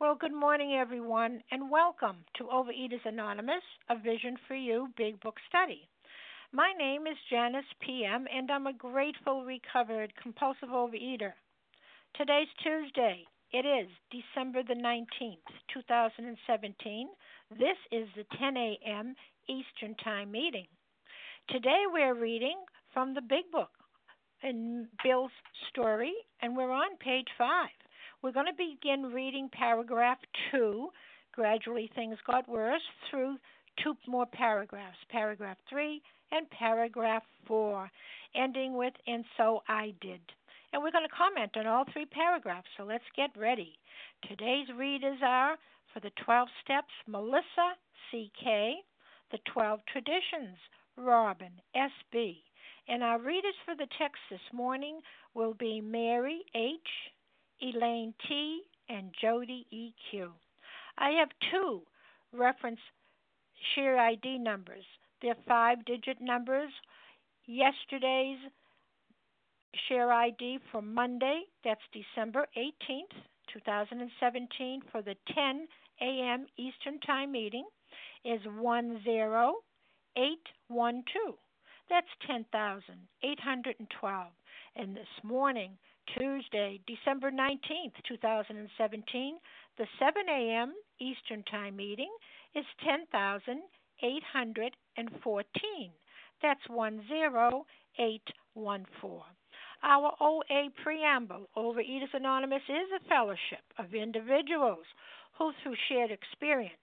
Well, good morning, everyone, and welcome to Overeaters Anonymous, a Vision for You Big Book Study. My name is Janice PM, and I'm a grateful, recovered, compulsive overeater. Today's Tuesday. It is December the 19th, 2017. This is the 10 a.m. Eastern Time meeting. Today we're reading from the Big Book in Bill's story, and we're on page 5. We're going to begin reading paragraph 2. Gradually things got worse through two more paragraphs, paragraph 3 and paragraph 4, ending with, and so I did. And we're going to comment on all three paragraphs, so let's get ready. Today's readers are for the 12 steps, Melissa C.K., the 12 traditions, Robin S.B., and our readers for the text this morning will be Mary H., Elaine T., and Jody E.Q. I have two reference share ID numbers. They're five digit numbers. Yesterday's share ID for Monday, that's December 18th, 2017, for the 10 a.m. Eastern Time meeting is 10812. That's 10,812. And this morning, Tuesday, December 19th, 2017, the 7 a.m. Eastern Time meeting is 10,814. That's 10814. Our OA preamble, Overeaters Anonymous, is a fellowship of individuals who, through shared experience,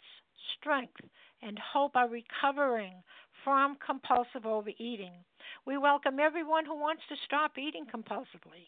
strength, and hope, are recovering from compulsive overeating. We welcome everyone who wants to stop eating compulsively.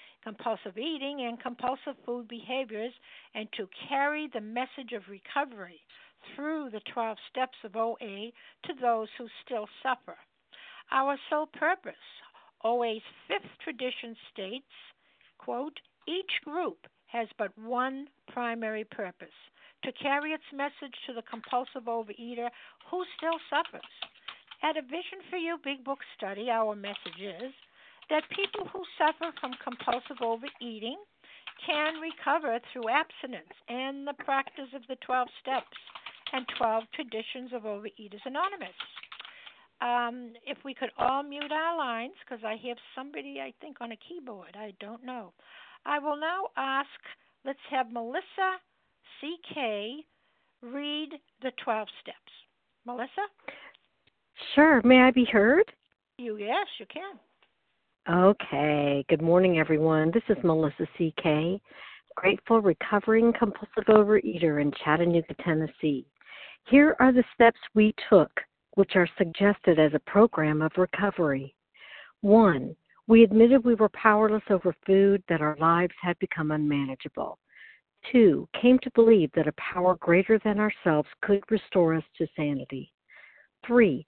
compulsive eating and compulsive food behaviors and to carry the message of recovery through the 12 steps of OA to those who still suffer. Our sole purpose, OA's fifth tradition states, quote, each group has but one primary purpose to carry its message to the compulsive overeater who still suffers. At a Vision for You Big Book study, our message is that people who suffer from compulsive overeating can recover through abstinence and the practice of the 12 steps and 12 traditions of Overeaters Anonymous. Um, if we could all mute our lines, because I have somebody, I think, on a keyboard. I don't know. I will now ask, let's have Melissa C.K. read the 12 steps. Melissa? Sure. May I be heard? You yes, you can. Okay. Good morning, everyone. This is Melissa C.K., grateful recovering compulsive overeater in Chattanooga, Tennessee. Here are the steps we took, which are suggested as a program of recovery. One, we admitted we were powerless over food, that our lives had become unmanageable. Two, came to believe that a power greater than ourselves could restore us to sanity. Three,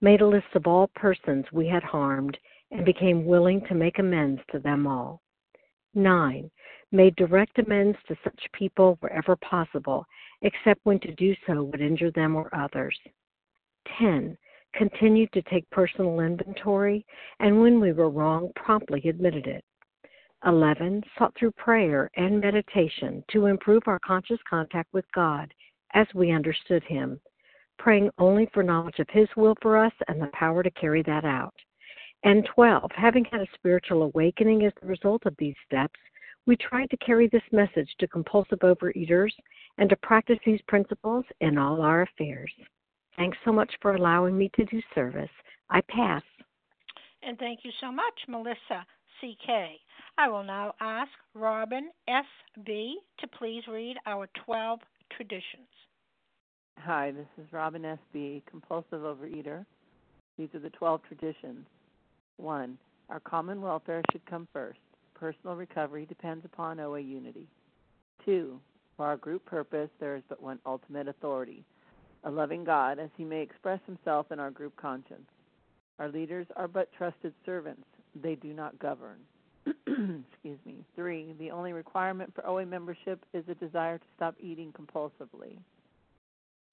made a list of all persons we had harmed, and became willing to make amends to them all. 9. Made direct amends to such people wherever possible, except when to do so would injure them or others. 10. Continued to take personal inventory, and when we were wrong, promptly admitted it. 11. Sought through prayer and meditation to improve our conscious contact with God as we understood Him praying only for knowledge of His will for us and the power to carry that out. And 12, having had a spiritual awakening as the result of these steps, we tried to carry this message to compulsive overeaters and to practice these principles in all our affairs. Thanks so much for allowing me to do service. I pass. And thank you so much, Melissa CK. I will now ask Robin S.B. to please read our 12 traditions. Hi, this is Robin S.B., compulsive overeater. These are the 12 traditions. 1. Our common welfare should come first. Personal recovery depends upon OA unity. 2. For our group purpose, there is but one ultimate authority a loving God, as he may express himself in our group conscience. Our leaders are but trusted servants, they do not govern. Excuse me. 3. The only requirement for OA membership is a desire to stop eating compulsively.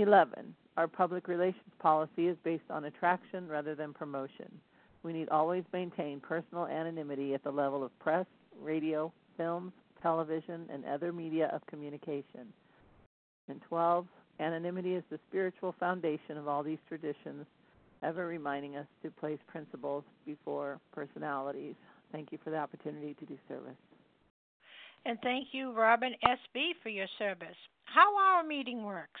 11. Our public relations policy is based on attraction rather than promotion. We need always maintain personal anonymity at the level of press, radio, films, television, and other media of communication. And 12. Anonymity is the spiritual foundation of all these traditions, ever reminding us to place principles before personalities. Thank you for the opportunity to do service. And thank you, Robin S.B., for your service. How our meeting works.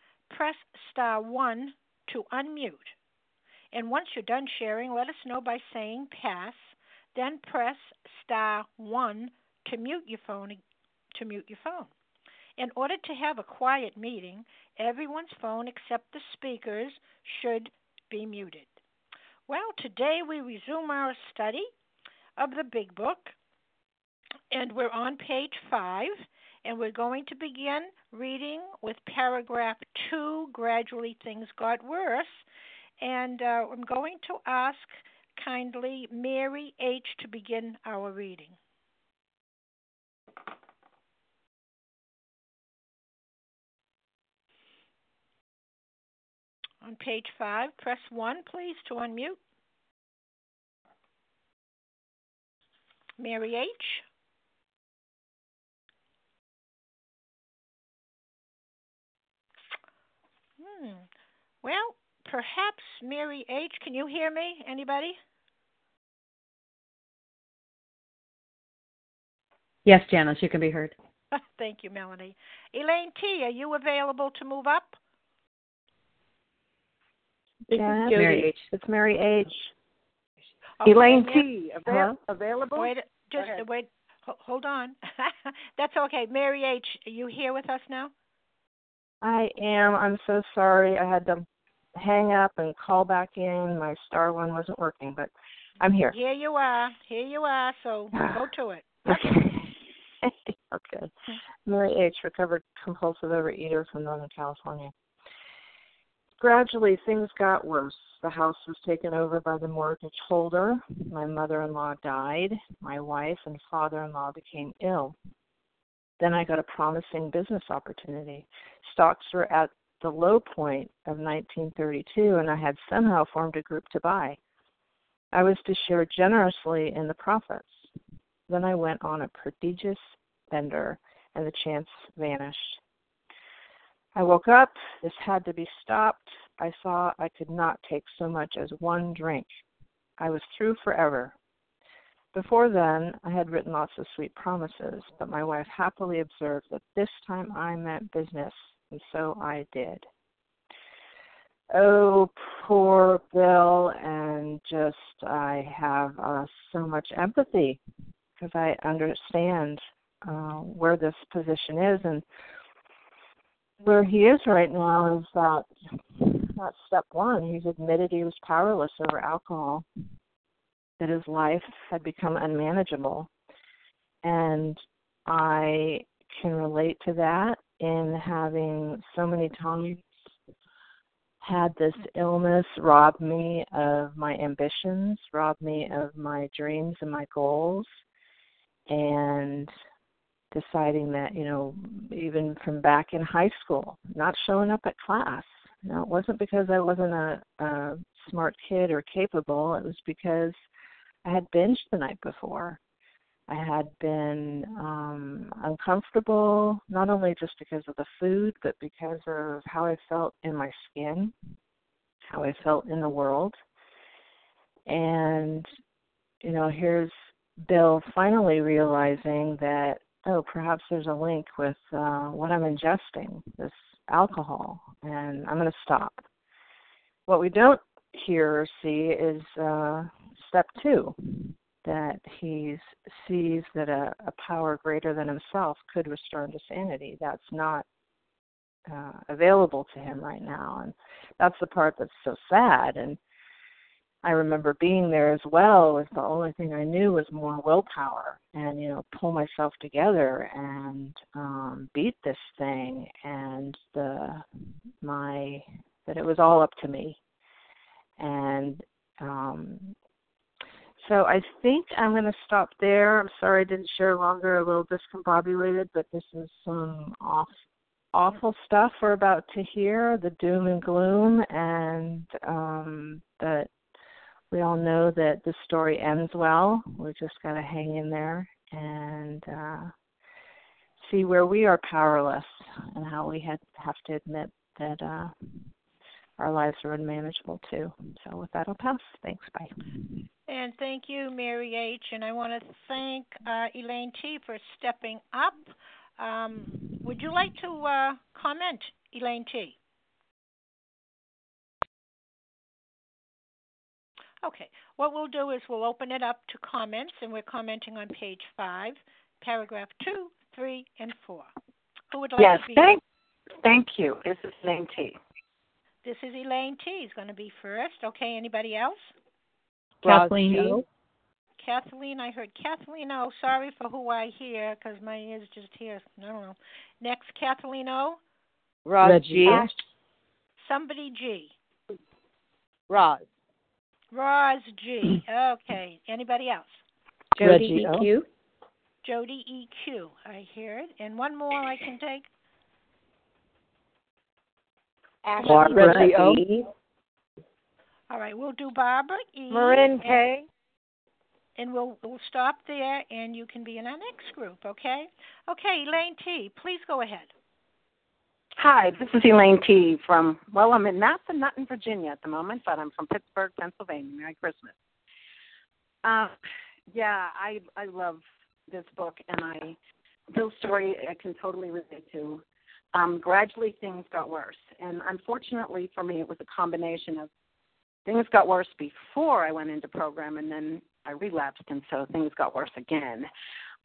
press star 1 to unmute. And once you're done sharing, let us know by saying pass, then press star 1 to mute your phone to mute your phone. In order to have a quiet meeting, everyone's phone except the speaker's should be muted. Well, today we resume our study of the Big Book, and we're on page five, and we're going to begin reading with paragraph two. Gradually, things got worse, and uh, I'm going to ask kindly Mary H. to begin our reading. On page five, press one, please, to unmute. Mary H. Hmm. Well, perhaps Mary H. Can you hear me? Anybody? Yes, Janice, you can be heard. Thank you, Melanie. Elaine T., are you available to move up? Janice, Mary H. It's Mary H. Okay, Elaine Mary- T. Ava- Hello? available? Wait, just wait. Hold on. That's okay. Mary H., are you here with us now? I am. I'm so sorry. I had to hang up and call back in. My star one wasn't working, but I'm here. Here you are. Here you are. So go to it. Okay. okay. Mary H., recovered compulsive overeater from Northern California. gradually things got worse. The house was taken over by the mortgage holder. My mother in law died. My wife and father in law became ill. Then I got a promising business opportunity. Stocks were at the low point of 1932, and I had somehow formed a group to buy. I was to share generously in the profits. Then I went on a prodigious bender, and the chance vanished. I woke up. This had to be stopped. I saw I could not take so much as one drink. I was through forever. Before then, I had written lots of sweet promises, but my wife happily observed that this time I meant business, and so I did. Oh, poor Bill, and just I have uh, so much empathy because I understand uh, where this position is and where he is right now is that that's step one. He's admitted he was powerless over alcohol, that his life had become unmanageable. And I can relate to that in having so many times had this illness rob me of my ambitions, rob me of my dreams and my goals. And deciding that, you know, even from back in high school, not showing up at class. You know, it wasn't because I wasn't a, a smart kid or capable. It was because I had binged the night before. I had been um uncomfortable, not only just because of the food, but because of how I felt in my skin, how I felt in the world. And, you know, here's Bill finally realizing that oh, perhaps there's a link with uh, what I'm ingesting, this alcohol, and I'm going to stop. What we don't hear or see is uh, step two that he sees that a, a power greater than himself could restore him to sanity. That's not uh, available to him right now, and that's the part that's so sad. And I remember being there as well. As the only thing I knew was more willpower and you know pull myself together and um beat this thing and the my that it was all up to me and um so I think I'm going to stop there. I'm sorry I didn't share longer, a little discombobulated, but this is some off, awful stuff we're about to hear, the doom and gloom, and um, that we all know that the story ends well. We just got to hang in there and uh, see where we are powerless and how we have to admit that uh, our lives are unmanageable too. So with that, I'll pass. Thanks. Bye. And thank you, Mary H. And I want to thank uh, Elaine T. for stepping up. Um, would you like to uh, comment, Elaine T.? Okay. What we'll do is we'll open it up to comments, and we're commenting on page five, paragraph two, three, and four. Who would like yes, to be? thank, thank you. This is Elaine T. This is Elaine T. is going to be first. Okay. Anybody else? Kathleen O. Kathleen, I heard Kathleen O. Sorry for who I hear because my ears just hear. I don't know. Next, Kathleen O. Roz G. Somebody G. Roz. Roz G. Okay. Anybody else? Jody Reggie EQ. Jody EQ. I hear it. And one more I can take. Barbara Reggie O. All right, we'll do Barbara E. Marin and- K. And we'll we'll stop there, and you can be in our next group. Okay. Okay, Elaine T. Please go ahead. Hi, this is Elaine T. from, well, I'm in Massanutten, Virginia at the moment, but I'm from Pittsburgh, Pennsylvania. Merry Christmas. Uh, yeah, I I love this book, and I Bill's story I can totally relate to. Um, gradually, things got worse, and unfortunately for me, it was a combination of things got worse before I went into program, and then I relapsed, and so things got worse again.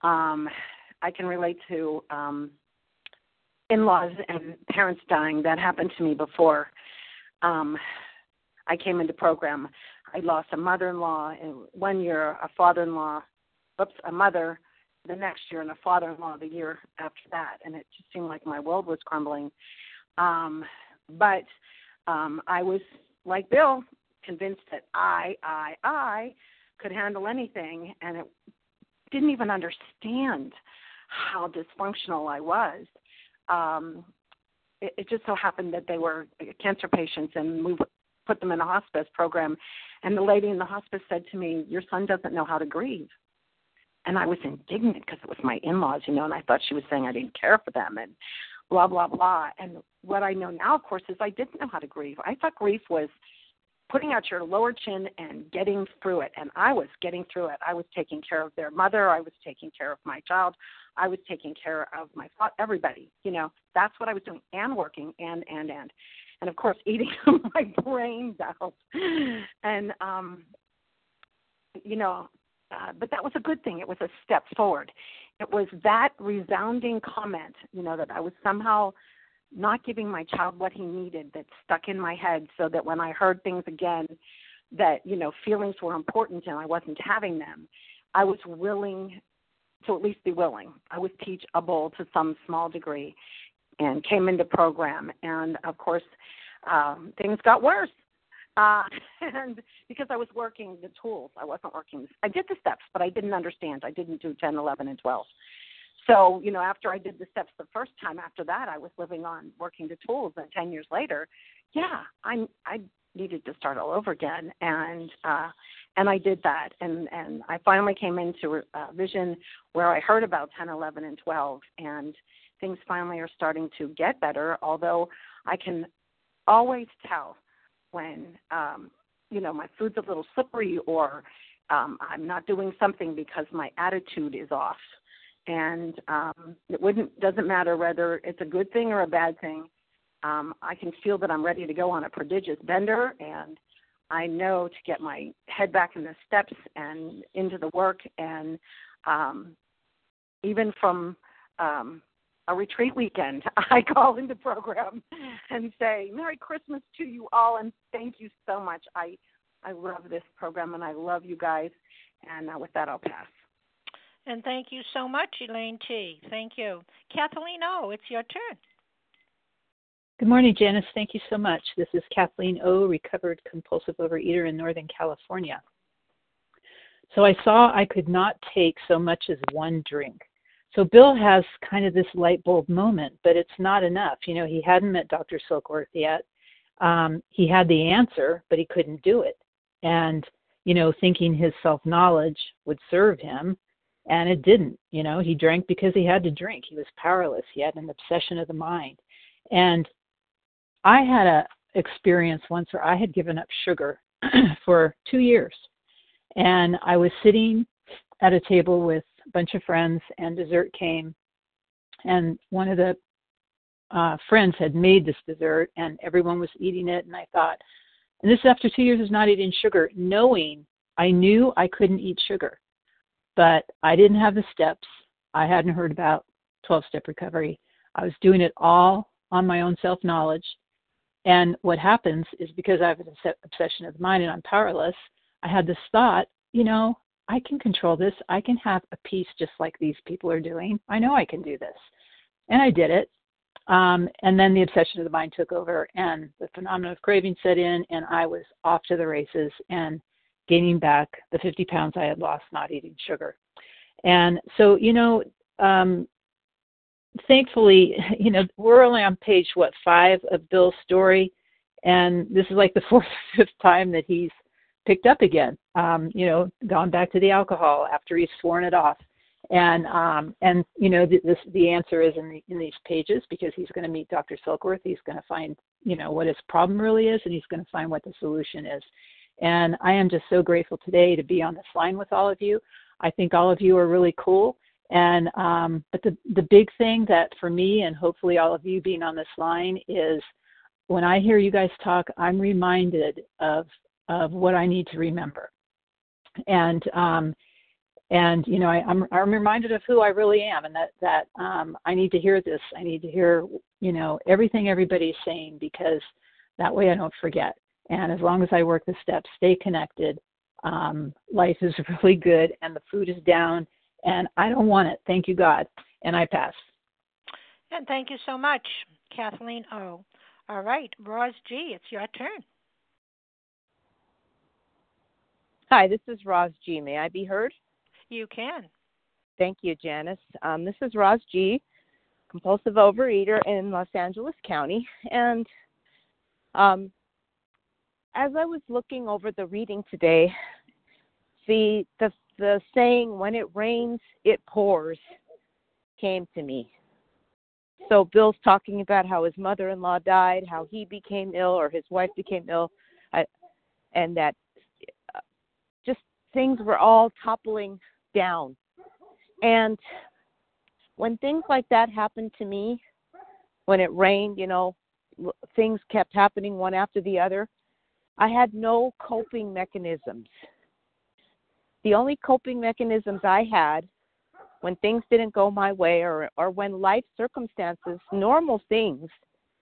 Um, I can relate to um, in-laws and parents dying. That happened to me before um, I came into program. I lost a mother-in-law in one year, a father-in-law, oops, a mother the next year, and a father-in-law the year after that. And it just seemed like my world was crumbling. Um, but um, I was like Bill, convinced that I, I, I could handle anything, and it didn't even understand how dysfunctional I was. Um, it, it just so happened that they were cancer patients, and we put them in a hospice program. And the lady in the hospice said to me, "Your son doesn't know how to grieve." And I was indignant because it was my in-laws, you know, and I thought she was saying I didn't care for them and blah blah blah. And what I know now, of course, is I didn't know how to grieve. I thought grief was putting out your lower chin and getting through it. And I was getting through it. I was taking care of their mother. I was taking care of my child. I was taking care of my everybody. You know, that's what I was doing, and working, and and and, and of course eating my brains out. And um, you know, uh, but that was a good thing. It was a step forward. It was that resounding comment, you know, that I was somehow not giving my child what he needed that stuck in my head so that when I heard things again that, you know, feelings were important and I wasn't having them, I was willing to at least be willing. I was teachable to some small degree and came into program and of course um, things got worse. Uh, and because I was working the tools, I wasn't working. I did the steps, but I didn't understand. I didn't do 10, 11, and 12. So, you know, after I did the steps the first time, after that, I was living on working the tools. And 10 years later, yeah, i'm I needed to start all over again. And uh, and I did that. And and I finally came into a vision where I heard about ten, eleven, and 12, and things finally are starting to get better. Although I can always tell when um, you know my food's a little slippery or um, I'm not doing something because my attitude is off and um, it wouldn't doesn't matter whether it's a good thing or a bad thing. Um, I can feel that I'm ready to go on a prodigious bender, and I know to get my head back in the steps and into the work, and um, even from um, a retreat weekend, I call into the program and say Merry Christmas to you all, and thank you so much. I I love this program, and I love you guys. And uh, with that, I'll pass. And thank you so much, Elaine T. Thank you. Kathleen O., it's your turn. Good morning, Janice. Thank you so much. This is Kathleen O., recovered compulsive overeater in Northern California. So I saw I could not take so much as one drink. So Bill has kind of this light bulb moment, but it's not enough. You know, he hadn't met Dr. Silkworth yet. Um, he had the answer, but he couldn't do it. And, you know, thinking his self knowledge would serve him, and it didn't you know he drank because he had to drink. He was powerless. He had an obsession of the mind. And i had a experience once where i had given up sugar for two years. And i was sitting at a table with a bunch of friends and dessert came. And one of the uh, friends had made this dessert and everyone was eating it. And i thought and this after two years of not eating sugar knowing i knew i couldn't eat sugar but I didn't have the steps. I hadn't heard about 12 step recovery. I was doing it all on my own self knowledge. And what happens is because I have an obsession of the mind and I'm powerless, I had this thought, you know, I can control this. I can have a piece just like these people are doing. I know I can do this. And I did it. Um, and then the obsession of the mind took over and the phenomenon of craving set in, and I was off to the races. And gaining back the 50 pounds I had lost not eating sugar. And so, you know, um, thankfully, you know, we're only on page, what, five of Bill's story. And this is like the fourth or fifth time that he's picked up again, um, you know, gone back to the alcohol after he's sworn it off. And um, and you know the, this the answer is in the, in these pages because he's going to meet Dr. Silkworth. He's going to find you know what his problem really is, and he's going to find what the solution is. And I am just so grateful today to be on this line with all of you. I think all of you are really cool. And um, but the the big thing that for me and hopefully all of you being on this line is when I hear you guys talk, I'm reminded of of what I need to remember. And um, and you know I, am I'm, I'm reminded of who I really am, and that that um, I need to hear this. I need to hear you know everything everybody's saying because that way I don't forget. And as long as I work the steps, stay connected, um, life is really good and the food is down and I don't want it. Thank you, God. And I pass. And thank you so much, Kathleen O. All right, Roz G, it's your turn. Hi, this is Roz G. May I be heard? You can. Thank you, Janice. Um, this is Roz G, compulsive overeater in Los Angeles County. And um, as I was looking over the reading today, the, the the saying "when it rains, it pours" came to me. So Bill's talking about how his mother-in-law died, how he became ill or his wife became ill, uh, and that just things were all toppling down. And when things like that happened to me, when it rained, you know, things kept happening one after the other. I had no coping mechanisms. The only coping mechanisms I had when things didn't go my way or or when life circumstances, normal things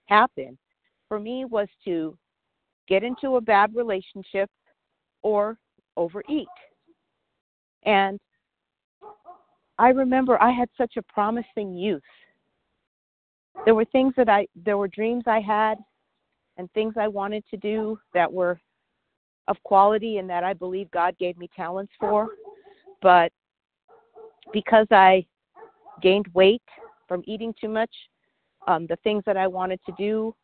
happen, for me was to get into a bad relationship or overeat. And I remember I had such a promising youth. There were things that I, there were dreams I had and things I wanted to do that were of quality and that I believe God gave me talents for. But because I gained weight from eating too much, um, the things that I wanted to do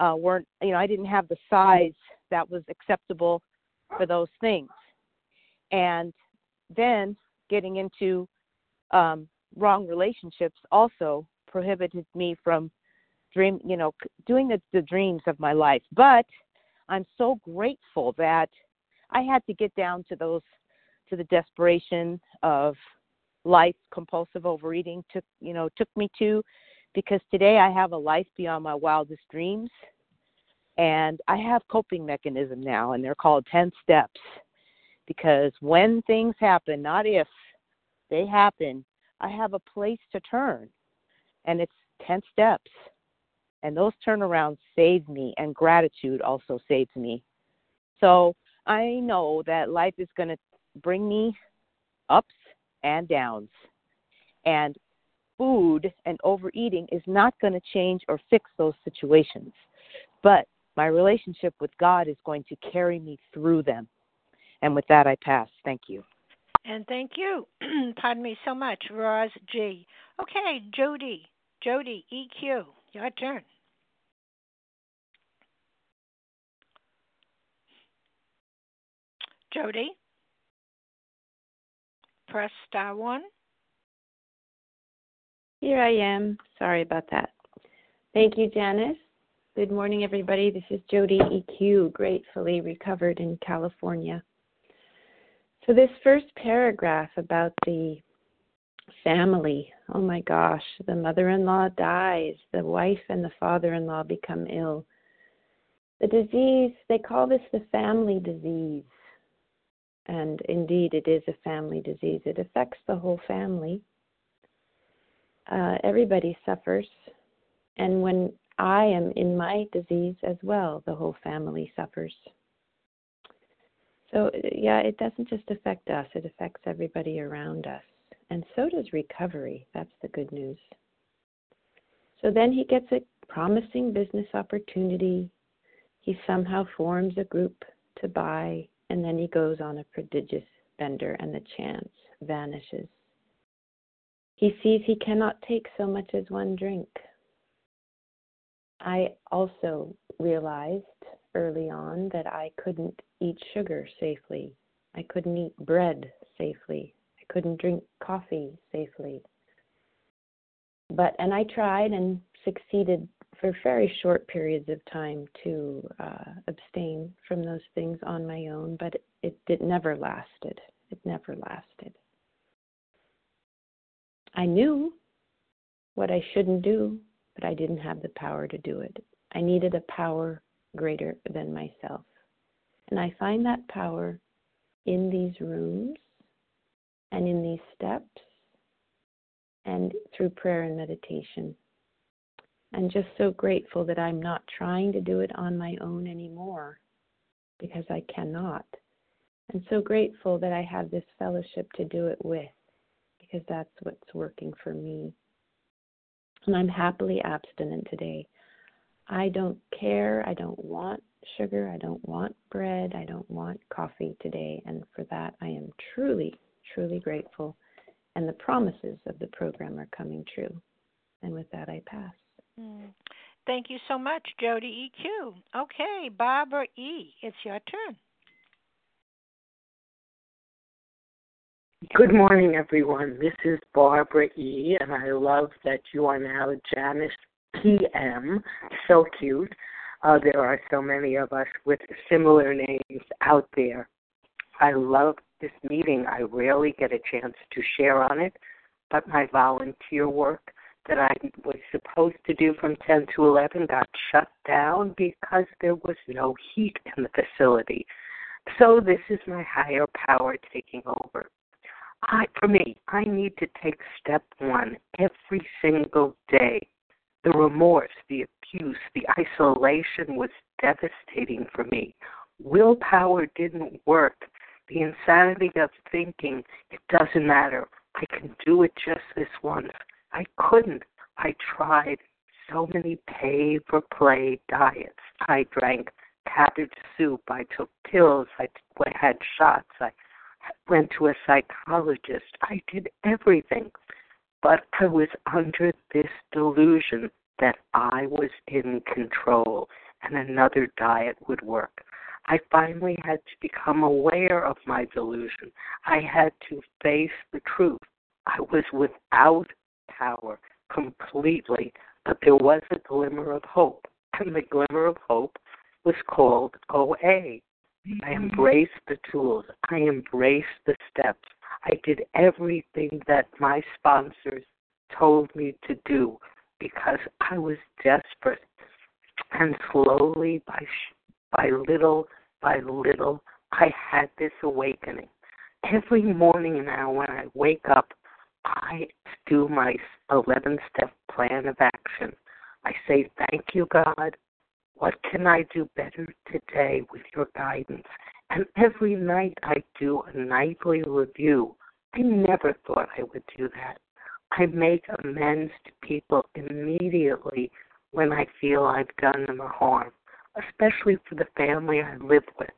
uh, weren't, you know, I didn't have the size that was acceptable for those things and then getting into um, wrong relationships also prohibited me from dream you know doing the, the dreams of my life but i'm so grateful that i had to get down to those to the desperation of life compulsive overeating took you know took me to because today i have a life beyond my wildest dreams and i have coping mechanism now and they're called 10 steps because when things happen, not if they happen, I have a place to turn. And it's 10 steps. And those turnarounds save me, and gratitude also saves me. So I know that life is going to bring me ups and downs. And food and overeating is not going to change or fix those situations. But my relationship with God is going to carry me through them. And with that, I pass. Thank you. And thank you, pardon me so much, Roz G. Okay, Jody. Jody, EQ, your turn. Jody, press star one. Here I am. Sorry about that. Thank you, Janice. Good morning, everybody. This is Jody EQ, gratefully recovered in California. So, this first paragraph about the family oh my gosh, the mother in law dies, the wife and the father in law become ill. The disease, they call this the family disease. And indeed, it is a family disease. It affects the whole family. Uh, everybody suffers. And when I am in my disease as well, the whole family suffers. So, yeah, it doesn't just affect us, it affects everybody around us. And so does recovery. That's the good news. So then he gets a promising business opportunity. He somehow forms a group to buy, and then he goes on a prodigious bender, and the chance vanishes. He sees he cannot take so much as one drink. I also realized early on that I couldn't eat sugar safely. I couldn't eat bread safely. I couldn't drink coffee safely. But, and I tried and succeeded for very short periods of time to uh, abstain from those things on my own, but it, it never lasted. It never lasted. I knew what I shouldn't do, but I didn't have the power to do it. I needed a power greater than myself. And I find that power in these rooms and in these steps and through prayer and meditation. I'm just so grateful that I'm not trying to do it on my own anymore because I cannot. And so grateful that I have this fellowship to do it with because that's what's working for me. And I'm happily abstinent today. I don't care. I don't want sugar. I don't want bread. I don't want coffee today. And for that, I am truly, truly grateful. And the promises of the program are coming true. And with that, I pass. Mm. Thank you so much, Jody EQ. Okay, Barbara E., it's your turn. Good morning, everyone. This is Barbara E., and I love that you are now Janice PM. So cute. Uh, there are so many of us with similar names out there. I love this meeting. I rarely get a chance to share on it, but my volunteer work that I was supposed to do from 10 to 11 got shut down because there was no heat in the facility. So this is my higher power taking over. I, for me, I need to take step one every single day. The remorse, the abuse, the isolation was devastating for me. Willpower didn't work. The insanity of thinking, it doesn't matter. I can do it just this once. I couldn't. I tried so many pay for play diets. I drank cabbage soup. I took pills. I had shots. I went to a psychologist. I did everything. But I was under this delusion that I was in control and another diet would work. I finally had to become aware of my delusion. I had to face the truth. I was without power completely, but there was a glimmer of hope. And the glimmer of hope was called OA. I mm-hmm. embraced the tools. I embraced the steps. I did everything that my sponsors told me to do because I was desperate. And slowly, by by little by little, I had this awakening. Every morning now, when I wake up, I do my 11 step plan of action. I say, Thank you, God. What can I do better today with your guidance? And every night I do a nightly review. I never thought I would do that. I make amends to people immediately when I feel I've done them a harm, especially for the family I live with,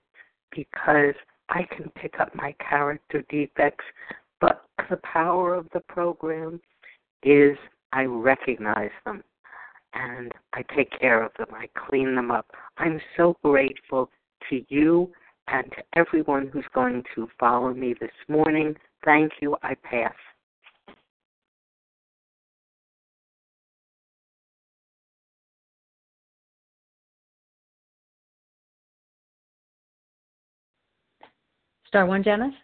because I can pick up my character defects but the power of the program is I recognize them and I take care of them. I clean them up. I'm so grateful to you and to everyone who's going to follow me this morning. Thank you. I pass. Star one, Janice.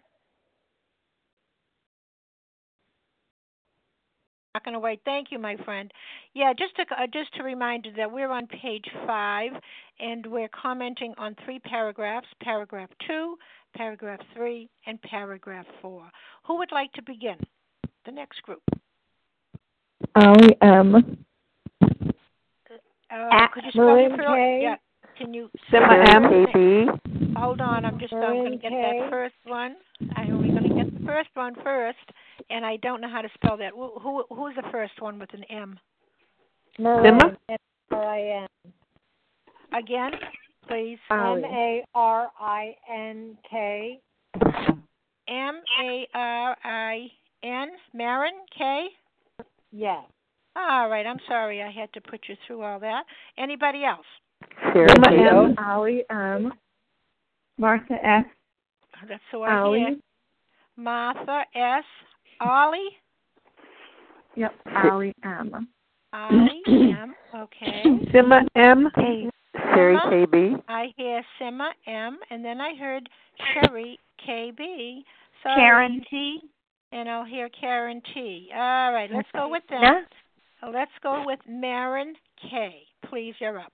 To wait. Thank you, my friend. Yeah, just to uh, just to remind you that we're on page five, and we're commenting on three paragraphs: paragraph two, paragraph three, and paragraph four. Who would like to begin? The next group. I am. Uh, could you spell your first? Yeah. Can you? Sima M. Hold on, I'm just I'm going to get that first one. I'm only going to get the first one first, and I don't know how to spell that. Who, who who's the first one with an M? Marin. M-R-I-N. Again, please. Oh, M A R I N K. M A R I N. Marin K. Yes. All right. I'm sorry. I had to put you through all that. Anybody else? Sarah M. Ollie um, M. Martha S. That's who I Ollie. hear. Martha S. Ollie. Yep, Ollie M. Ollie M. Okay. Sima M. Sherry KB. I hear Sima M. And then I heard Sherry KB. So Karen T. And I'll hear Karen T. All right, let's go with that. Let's go with Marin K. Please, you're up.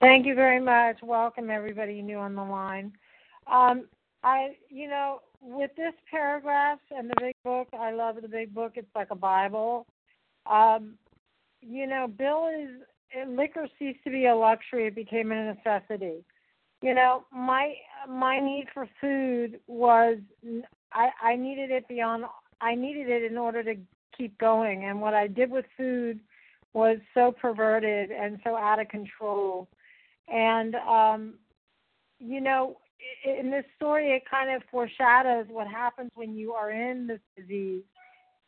Thank you very much. Welcome everybody new on the line. Um, I, you know, with this paragraph and the big book, I love the big book. It's like a Bible. Um, you know, Bill is liquor ceased to be a luxury; it became a necessity. You know, my my need for food was I I needed it beyond I needed it in order to keep going. And what I did with food was so perverted and so out of control. And um, you know, in this story, it kind of foreshadows what happens when you are in this disease.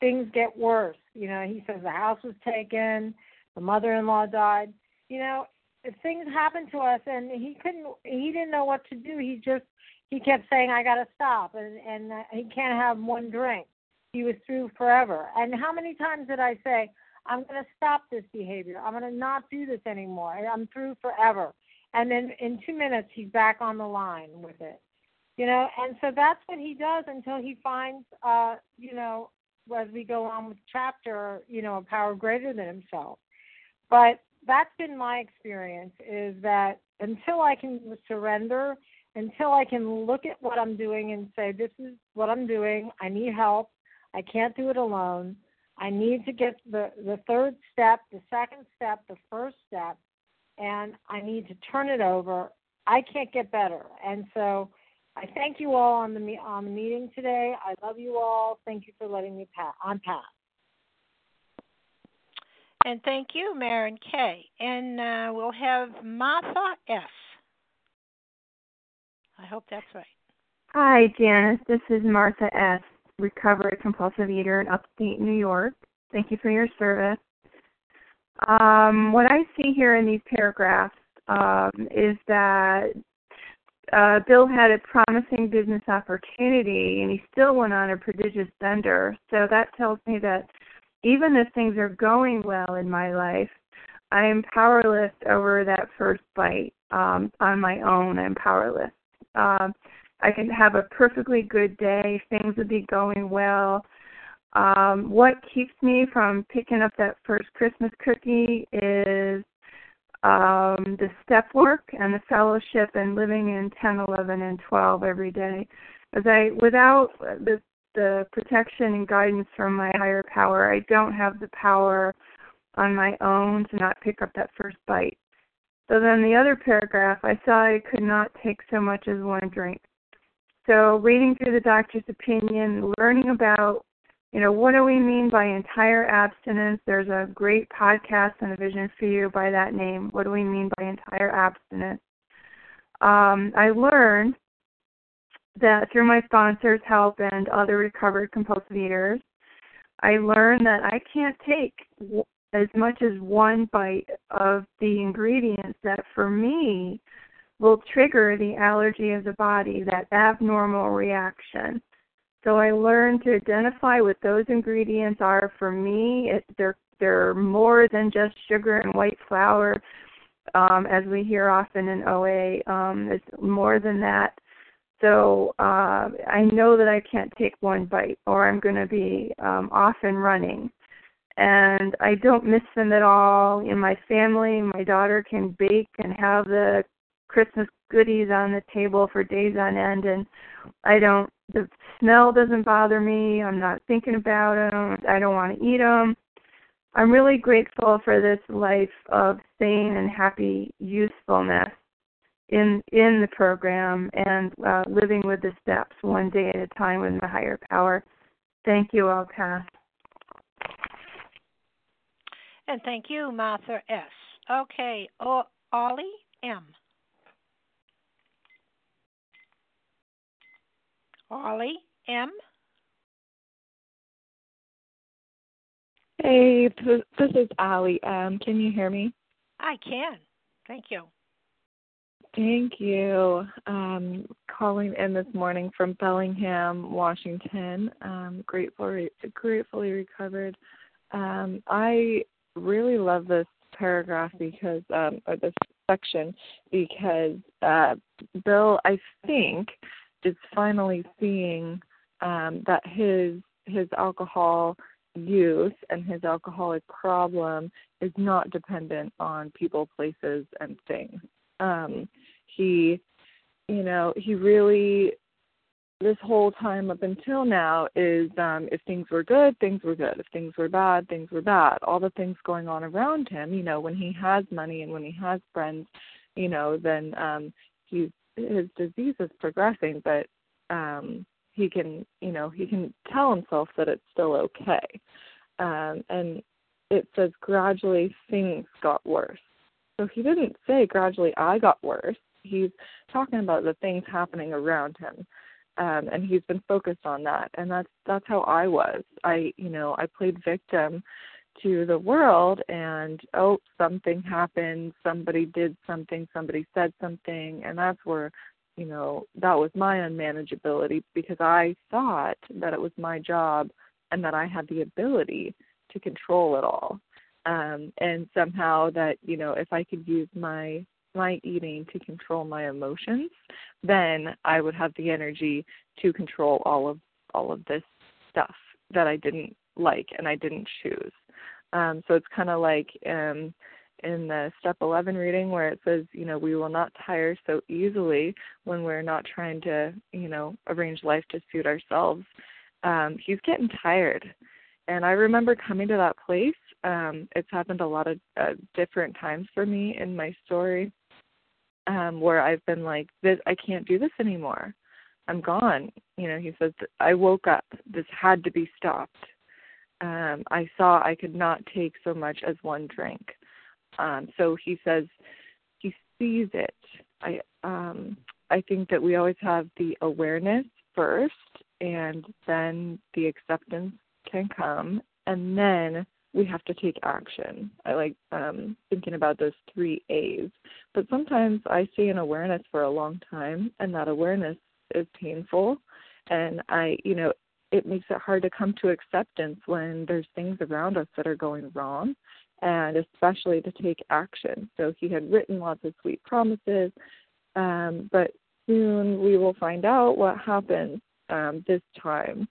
Things get worse. You know, he says the house was taken, the mother-in-law died. You know, if things happen to us, and he couldn't, he didn't know what to do. He just, he kept saying, "I got to stop," and and uh, he can't have one drink. He was through forever. And how many times did I say, "I'm going to stop this behavior. I'm going to not do this anymore. I'm through forever." And then in two minutes he's back on the line with it you know? And so that's what he does until he finds uh you know as we go on with the chapter you know a power greater than himself. But that's been my experience is that until i can surrender until i can look at what i'm doing and say this is what i'm doing. I need help. I can't do it alone. I need to get the the third step the second step the first step and I need to turn it over. I can't get better. And so I thank you all on the on the meeting today. I love you all. Thank you for letting me pass on pass. And thank you, Maren K. And uh, we'll have Martha S. I hope that's right. Hi, Janice. This is Martha S., recovered compulsive eater in upstate New York. Thank you for your service. Um, what I see here in these paragraphs um, is that uh, Bill had a promising business opportunity and he still went on a prodigious bender. So that tells me that even if things are going well in my life, I am powerless over that first bite um, on my own. I'm powerless. Um, I can have a perfectly good day, things would be going well. Um, what keeps me from picking up that first Christmas cookie is um, the step work and the fellowship and living in 10, 11, and 12 every day. As I, without the, the protection and guidance from my higher power, I don't have the power on my own to not pick up that first bite. So then the other paragraph, I saw I could not take so much as one drink. So reading through the doctor's opinion, learning about you know, what do we mean by entire abstinence? There's a great podcast and a vision for you by that name. What do we mean by entire abstinence? Um, I learned that through my sponsor's help and other recovered compulsive eaters, I learned that I can't take as much as one bite of the ingredients that for me will trigger the allergy of the body, that abnormal reaction. So I learned to identify what those ingredients are for me. It, they're they're more than just sugar and white flour, um, as we hear often in OA. Um, it's more than that. So uh, I know that I can't take one bite, or I'm going to be um, off and running. And I don't miss them at all. In my family, my daughter can bake and have the Christmas goodies on the table for days on end, and I don't the smell doesn't bother me. I'm not thinking about them. I don't want to eat them. I'm really grateful for this life of sane and happy usefulness in in the program and uh, living with the steps one day at a time with my higher power. Thank you. I'll pass. And thank you, Martha S. Okay, o- Ollie M. Ollie M. Hey, this is Allie. Um, can you hear me? I can. Thank you. Thank you. Um, calling in this morning from Bellingham, Washington. Um, grateful, gratefully recovered. Um, I really love this paragraph because, um, or this section, because uh, Bill, I think, is finally seeing um, that his his alcohol use and his alcoholic problem is not dependent on people, places, and things. Um, he, you know, he really this whole time up until now is um if things were good things were good if things were bad things were bad all the things going on around him you know when he has money and when he has friends you know then um he's his disease is progressing, but um, he can, you know, he can tell himself that it's still okay. Um, and it says gradually things got worse. So he didn't say gradually I got worse. He's talking about the things happening around him. Um, and he's been focused on that. And that's that's how I was. I you know, I played victim to the world and oh something happened somebody did something somebody said something and that's where you know that was my unmanageability because i thought that it was my job and that i had the ability to control it all. Um and somehow that you know if i could use my my eating to control my emotions then i would have the energy to control all of all of this stuff that i didn't like and i didn't choose um, so it's kind of like um, in the step 11 reading where it says, you know, we will not tire so easily when we're not trying to, you know, arrange life to suit ourselves. Um, he's getting tired. And I remember coming to that place. Um, it's happened a lot of uh, different times for me in my story um, where I've been like, this, I can't do this anymore. I'm gone. You know, he says, I woke up. This had to be stopped um, I saw I could not take so much as one drink. Um, so he says he sees it. I um, I think that we always have the awareness first, and then the acceptance can come, and then we have to take action. I like um, thinking about those three A's. But sometimes I stay in awareness for a long time, and that awareness is painful. And I, you know, it makes it hard to come to acceptance when there's things around us that are going wrong and especially to take action. So he had written lots of sweet promises, um, but soon we will find out what happens um, this time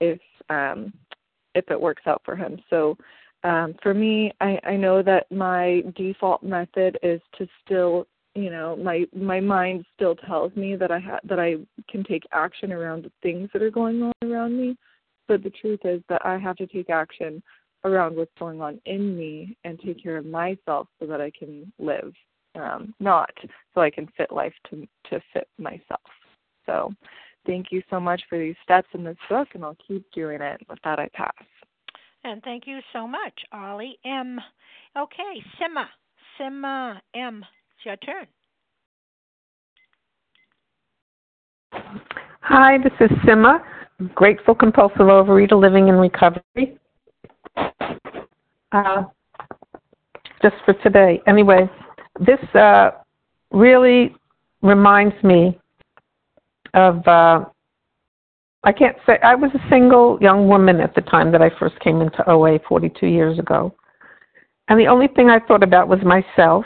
if um, if it works out for him. So um, for me, I, I know that my default method is to still you know my my mind still tells me that i ha- that i can take action around the things that are going on around me. But the truth is that i have to take action around what's going on in me and take care of myself so that i can live um not so i can fit life to to fit myself. So thank you so much for these steps in this book and i'll keep doing it with that i pass. And thank you so much ollie m. Okay sima sima m your turn. Hi, this is Sima, grateful compulsive overeater living in recovery. Uh, just for today. Anyway, this uh, really reminds me of. Uh, I can't say I was a single young woman at the time that I first came into OA 42 years ago, and the only thing I thought about was myself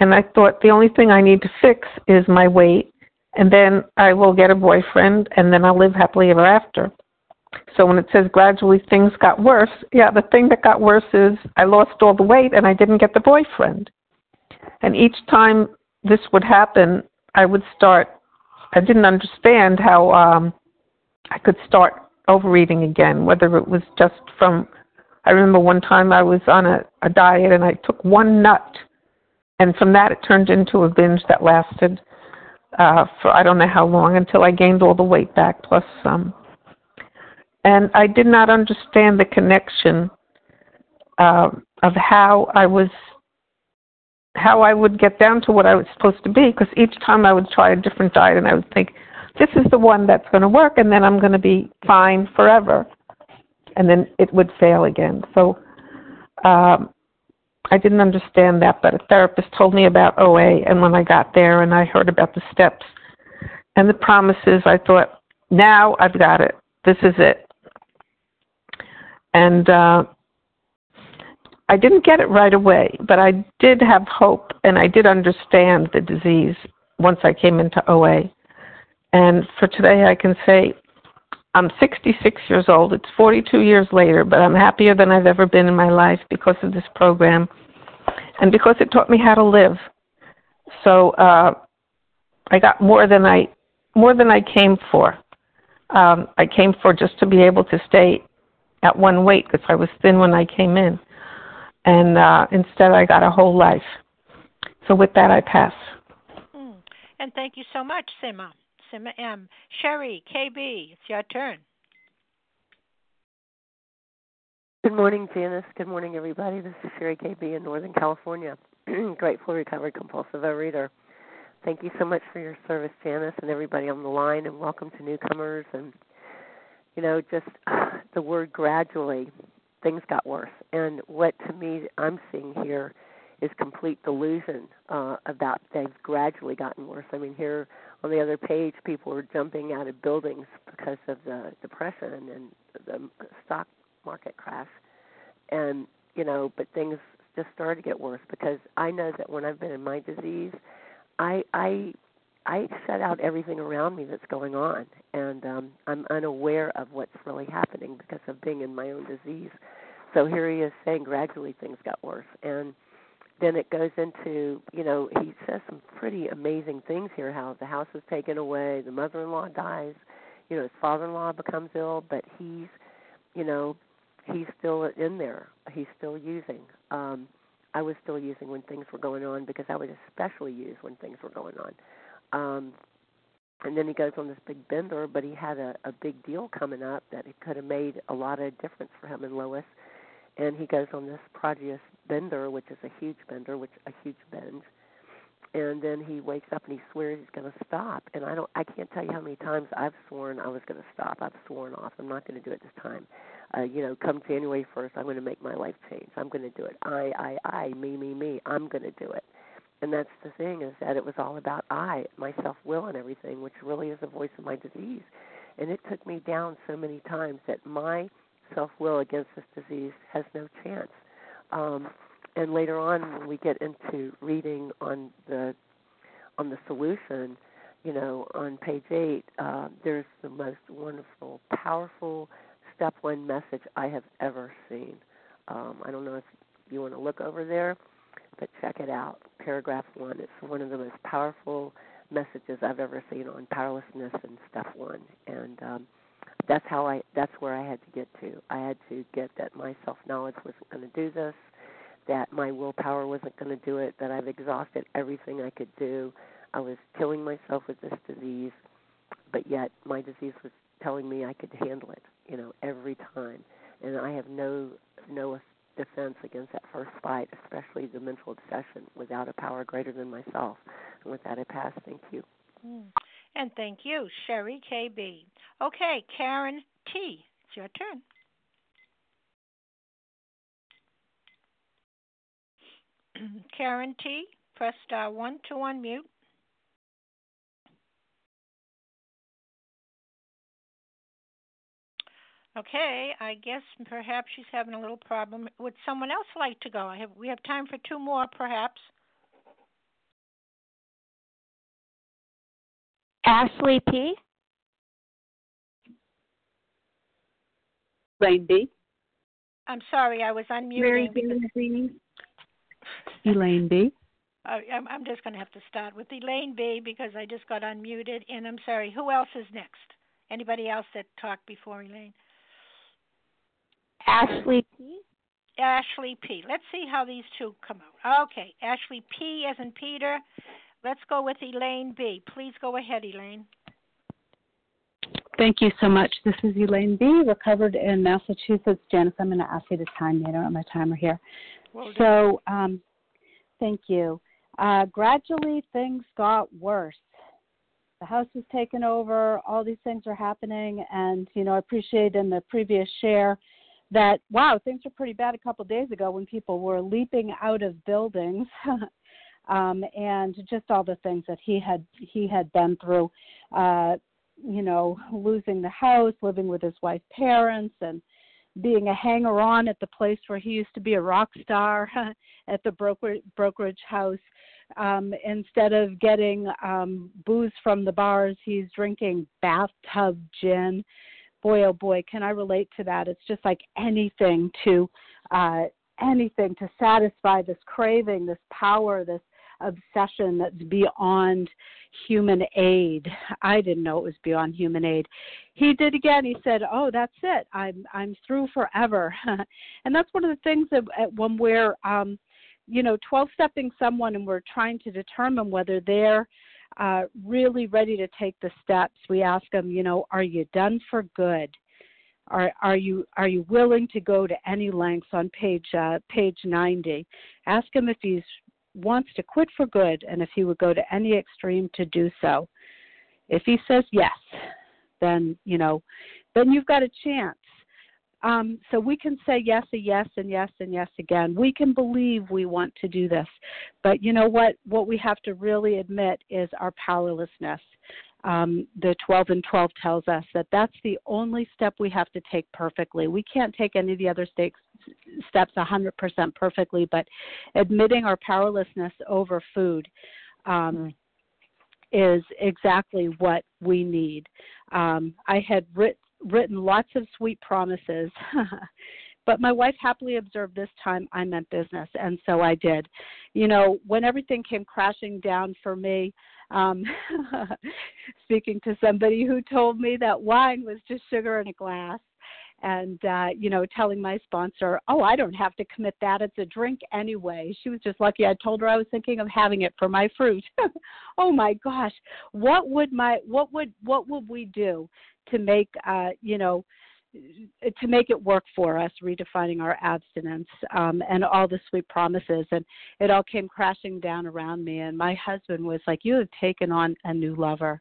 and I thought the only thing I need to fix is my weight, and then I will get a boyfriend, and then I'll live happily ever after. So when it says gradually things got worse, yeah, the thing that got worse is I lost all the weight and I didn't get the boyfriend. And each time this would happen, I would start. I didn't understand how um, I could start overeating again, whether it was just from. I remember one time I was on a, a diet and I took one nut and from that it turned into a binge that lasted uh, for I don't know how long until I gained all the weight back plus some. And I did not understand the connection uh, of how I was, how I would get down to what I was supposed to be. Because each time I would try a different diet, and I would think, this is the one that's going to work, and then I'm going to be fine forever. And then it would fail again. So um, I didn't understand that, but a therapist told me about OA, and when I got there and I heard about the steps and the promises, I thought, now I've got it. This is it. And uh, I didn't get it right away, but I did have hope, and I did understand the disease once I came into OA. And for today, I can say I'm 66 years old. It's 42 years later, but I'm happier than I've ever been in my life because of this program and because it taught me how to live. So uh, I got more than I more than I came for. Um, I came for just to be able to stay at one weight because I was thin when I came in, and uh, instead I got a whole life. So with that, I pass. Mm. And thank you so much, Sima. Sima M. Sherry, KB, it's your turn. Good morning, Janice. Good morning, everybody. This is Sherry KB in Northern California. Grateful recovered compulsive overeater. Thank you so much for your service, Janice, and everybody on the line, and welcome to newcomers. And you know, just the word gradually, things got worse. And what to me I'm seeing here is complete delusion uh, about they've gradually gotten worse. I mean, here on the other page, people were jumping out of buildings because of the depression and the stock market crash, and you know, but things just started to get worse because I know that when I've been in my disease, I I I shut out everything around me that's going on, and um, I'm unaware of what's really happening because of being in my own disease. So here he is saying gradually things got worse, and then it goes into you know he says some pretty amazing things here how the house is taken away the mother-in-law dies you know his father-in-law becomes ill but he's you know he's still in there. He's still using. Um, I was still using when things were going on because I would especially use when things were going on. Um, and then he goes on this big bender, but he had a, a big deal coming up that it could have made a lot of difference for him and Lois. And he goes on this prodigious bender, which is a huge bender, which a huge binge. And then he wakes up and he swears he's going to stop. And I don't, I can't tell you how many times I've sworn I was going to stop. I've sworn off. I'm not going to do it this time uh, you know, come January 1st, I'm going to make my life change. I'm going to do it. I, I, I, me, me, me. I'm going to do it. And that's the thing is that it was all about I, my self will, and everything, which really is the voice of my disease. And it took me down so many times that my self will against this disease has no chance. Um, and later on, when we get into reading on the on the solution, you know, on page eight, uh, there's the most wonderful, powerful step one message I have ever seen. Um, I don't know if you want to look over there, but check it out. Paragraph one. It's one of the most powerful messages I've ever seen on powerlessness and step one. And um, that's how I. That's where I had to get to. I had to get that my self knowledge wasn't going to do this. That my willpower wasn't going to do it. That I've exhausted everything I could do. I was killing myself with this disease, but yet my disease was telling me I could handle it, you know, every time. And I have no no defense against that first fight, especially the mental obsession, without a power greater than myself. And with that, I pass. Thank you. Mm. And thank you, Sherry KB. Okay, Karen T. It's your turn. Karen T. Press star one to unmute. Okay, I guess perhaps she's having a little problem. Would someone else like to go? I have we have time for two more, perhaps. Ashley P. Elaine B. I'm sorry, I was unmuted. Mary B. Elaine B. Uh, I'm, I'm just going to have to start with Elaine B. because I just got unmuted, and I'm sorry. Who else is next? Anybody else that talked before Elaine? Ashley P. Ashley P. Let's see how these two come out. Okay, Ashley P. as in Peter. Let's go with Elaine B. Please go ahead, Elaine. Thank you so much. This is Elaine B., recovered in Massachusetts. Janice, I'm going to ask you to time me. I don't have my timer here. Well so, um, thank you. Uh, gradually, things got worse. The house was taken over. All these things are happening, and you know, I appreciate in the previous share that wow things were pretty bad a couple of days ago when people were leaping out of buildings um and just all the things that he had he had been through uh you know losing the house living with his wife's parents and being a hanger on at the place where he used to be a rock star at the broker brokerage house um instead of getting um booze from the bars he's drinking bathtub gin boy oh boy can i relate to that? It's just like anything to uh anything to satisfy this craving this power this obsession that's beyond human aid. I didn't know it was beyond human aid. He did again. He said oh that's it. I'm i'm through forever. And that's one of the things that when we're um you know 12 stepping someone and we're trying to determine whether they're uh, really ready to take the steps, we ask them, you know, are you done for good? Are are you are you willing to go to any lengths on page uh, page 90? Ask him if he's wants to quit for good and if he would go to any extreme to do so. If he says yes, then you know, then you've got a chance. Um, so we can say yes and yes and yes and yes again. We can believe we want to do this, but you know what? What we have to really admit is our powerlessness. Um, the 12 and 12 tells us that that's the only step we have to take perfectly. We can't take any of the other stakes, steps 100% perfectly, but admitting our powerlessness over food um, is exactly what we need. Um, I had writ- written lots of sweet promises. but my wife happily observed this time I meant business, and so I did. You know, when everything came crashing down for me, um, speaking to somebody who told me that wine was just sugar in a glass, and uh you know telling my sponsor oh i don't have to commit that it's a drink anyway she was just lucky i told her i was thinking of having it for my fruit oh my gosh what would my what would what would we do to make uh, you know to make it work for us, redefining our abstinence um, and all the sweet promises. And it all came crashing down around me. And my husband was like, You have taken on a new lover.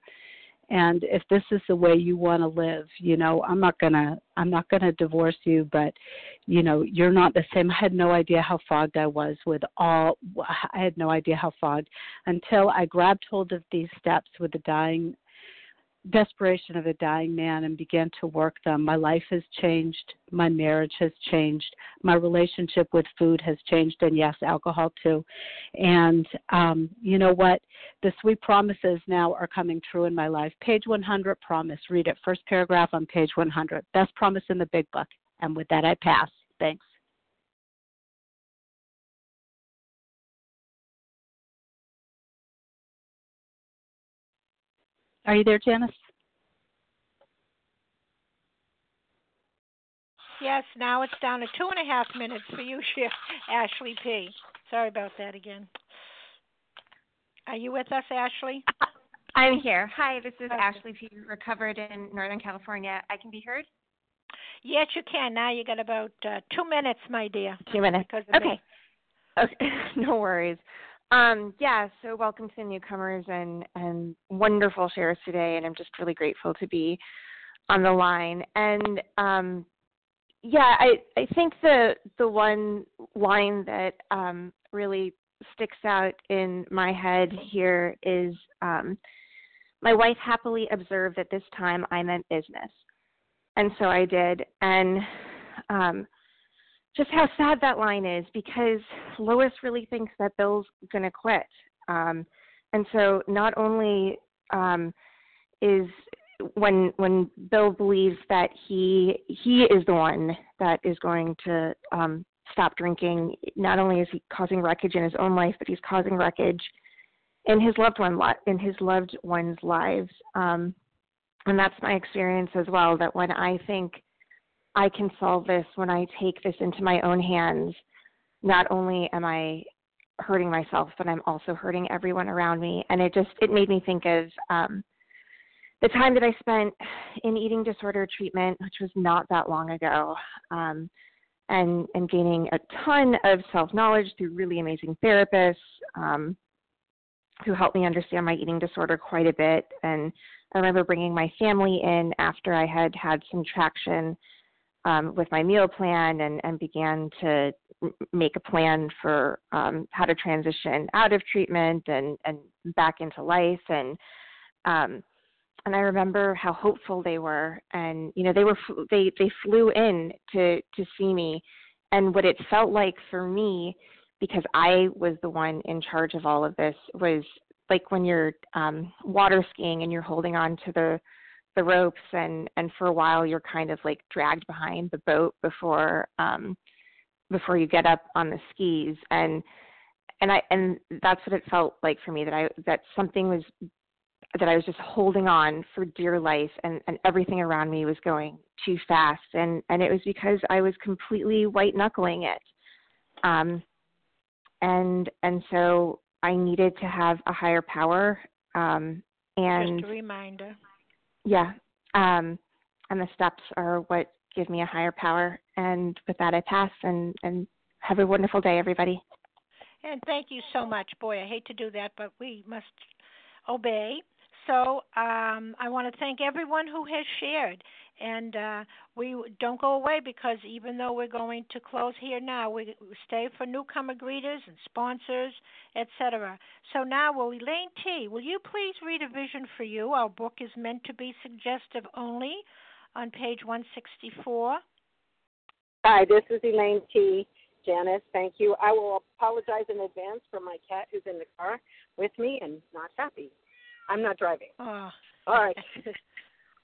And if this is the way you want to live, you know, I'm not gonna I'm not gonna divorce you, but you know, you're not the same. I had no idea how fogged I was with all I had no idea how fogged until I grabbed hold of these steps with the dying desperation of a dying man and began to work them. My life has changed. My marriage has changed. My relationship with food has changed, and yes, alcohol too. And um, you know what? The sweet promises now are coming true in my life. Page 100 promise. Read it. First paragraph on page 100. Best promise in the big book. And with that, I pass. Thanks. Are you there, Janice? Yes, now it's down to two and a half minutes for you, Ashley P. Sorry about that again. Are you with us, Ashley? I'm here. Hi, this is okay. Ashley P. Recovered in Northern California. I can be heard? Yes, you can. Now you got about uh, two minutes, my dear. Two minutes. Okay. Me. Okay. no worries. Um, yeah, so welcome to the newcomers and, and wonderful shares today, and I'm just really grateful to be on the line. And um, yeah, I, I think the the one line that um, really sticks out in my head here is um, my wife happily observed that this time I meant business, and so I did. And um, just how sad that line is because Lois really thinks that Bill's going to quit. Um, and so not only um, is when when Bill believes that he he is the one that is going to um, stop drinking, not only is he causing wreckage in his own life, but he's causing wreckage in his loved one in his loved ones' lives. Um, and that's my experience as well. That when I think I can solve this when I take this into my own hands. Not only am I hurting myself, but I'm also hurting everyone around me. And it just it made me think of um, the time that I spent in eating disorder treatment, which was not that long ago, um, and and gaining a ton of self knowledge through really amazing therapists um, who helped me understand my eating disorder quite a bit. And I remember bringing my family in after I had had some traction um, with my meal plan and, and began to make a plan for um, how to transition out of treatment and, and back into life. And um, and I remember how hopeful they were. And you know they were they they flew in to to see me. And what it felt like for me because I was the one in charge of all of this was like when you're um water skiing and you're holding on to the the ropes and and for a while you're kind of like dragged behind the boat before um before you get up on the skis. And and I and that's what it felt like for me that I that something was that I was just holding on for dear life and and everything around me was going too fast. And and it was because I was completely white knuckling it. Um and and so I needed to have a higher power um and just a reminder yeah um, and the steps are what give me a higher power. And with that, I pass and, and have a wonderful day, everybody. And thank you so much. Boy, I hate to do that, but we must obey. So um, I want to thank everyone who has shared. And uh, we don't go away because even though we're going to close here now, we stay for newcomer greeters and sponsors, etc. So now, will Elaine T., will you please read a vision for you? Our book is meant to be suggestive only on page 164. Hi, this is Elaine T. Janice, thank you. I will apologize in advance for my cat who's in the car with me and not happy. I'm not driving. Oh. All right.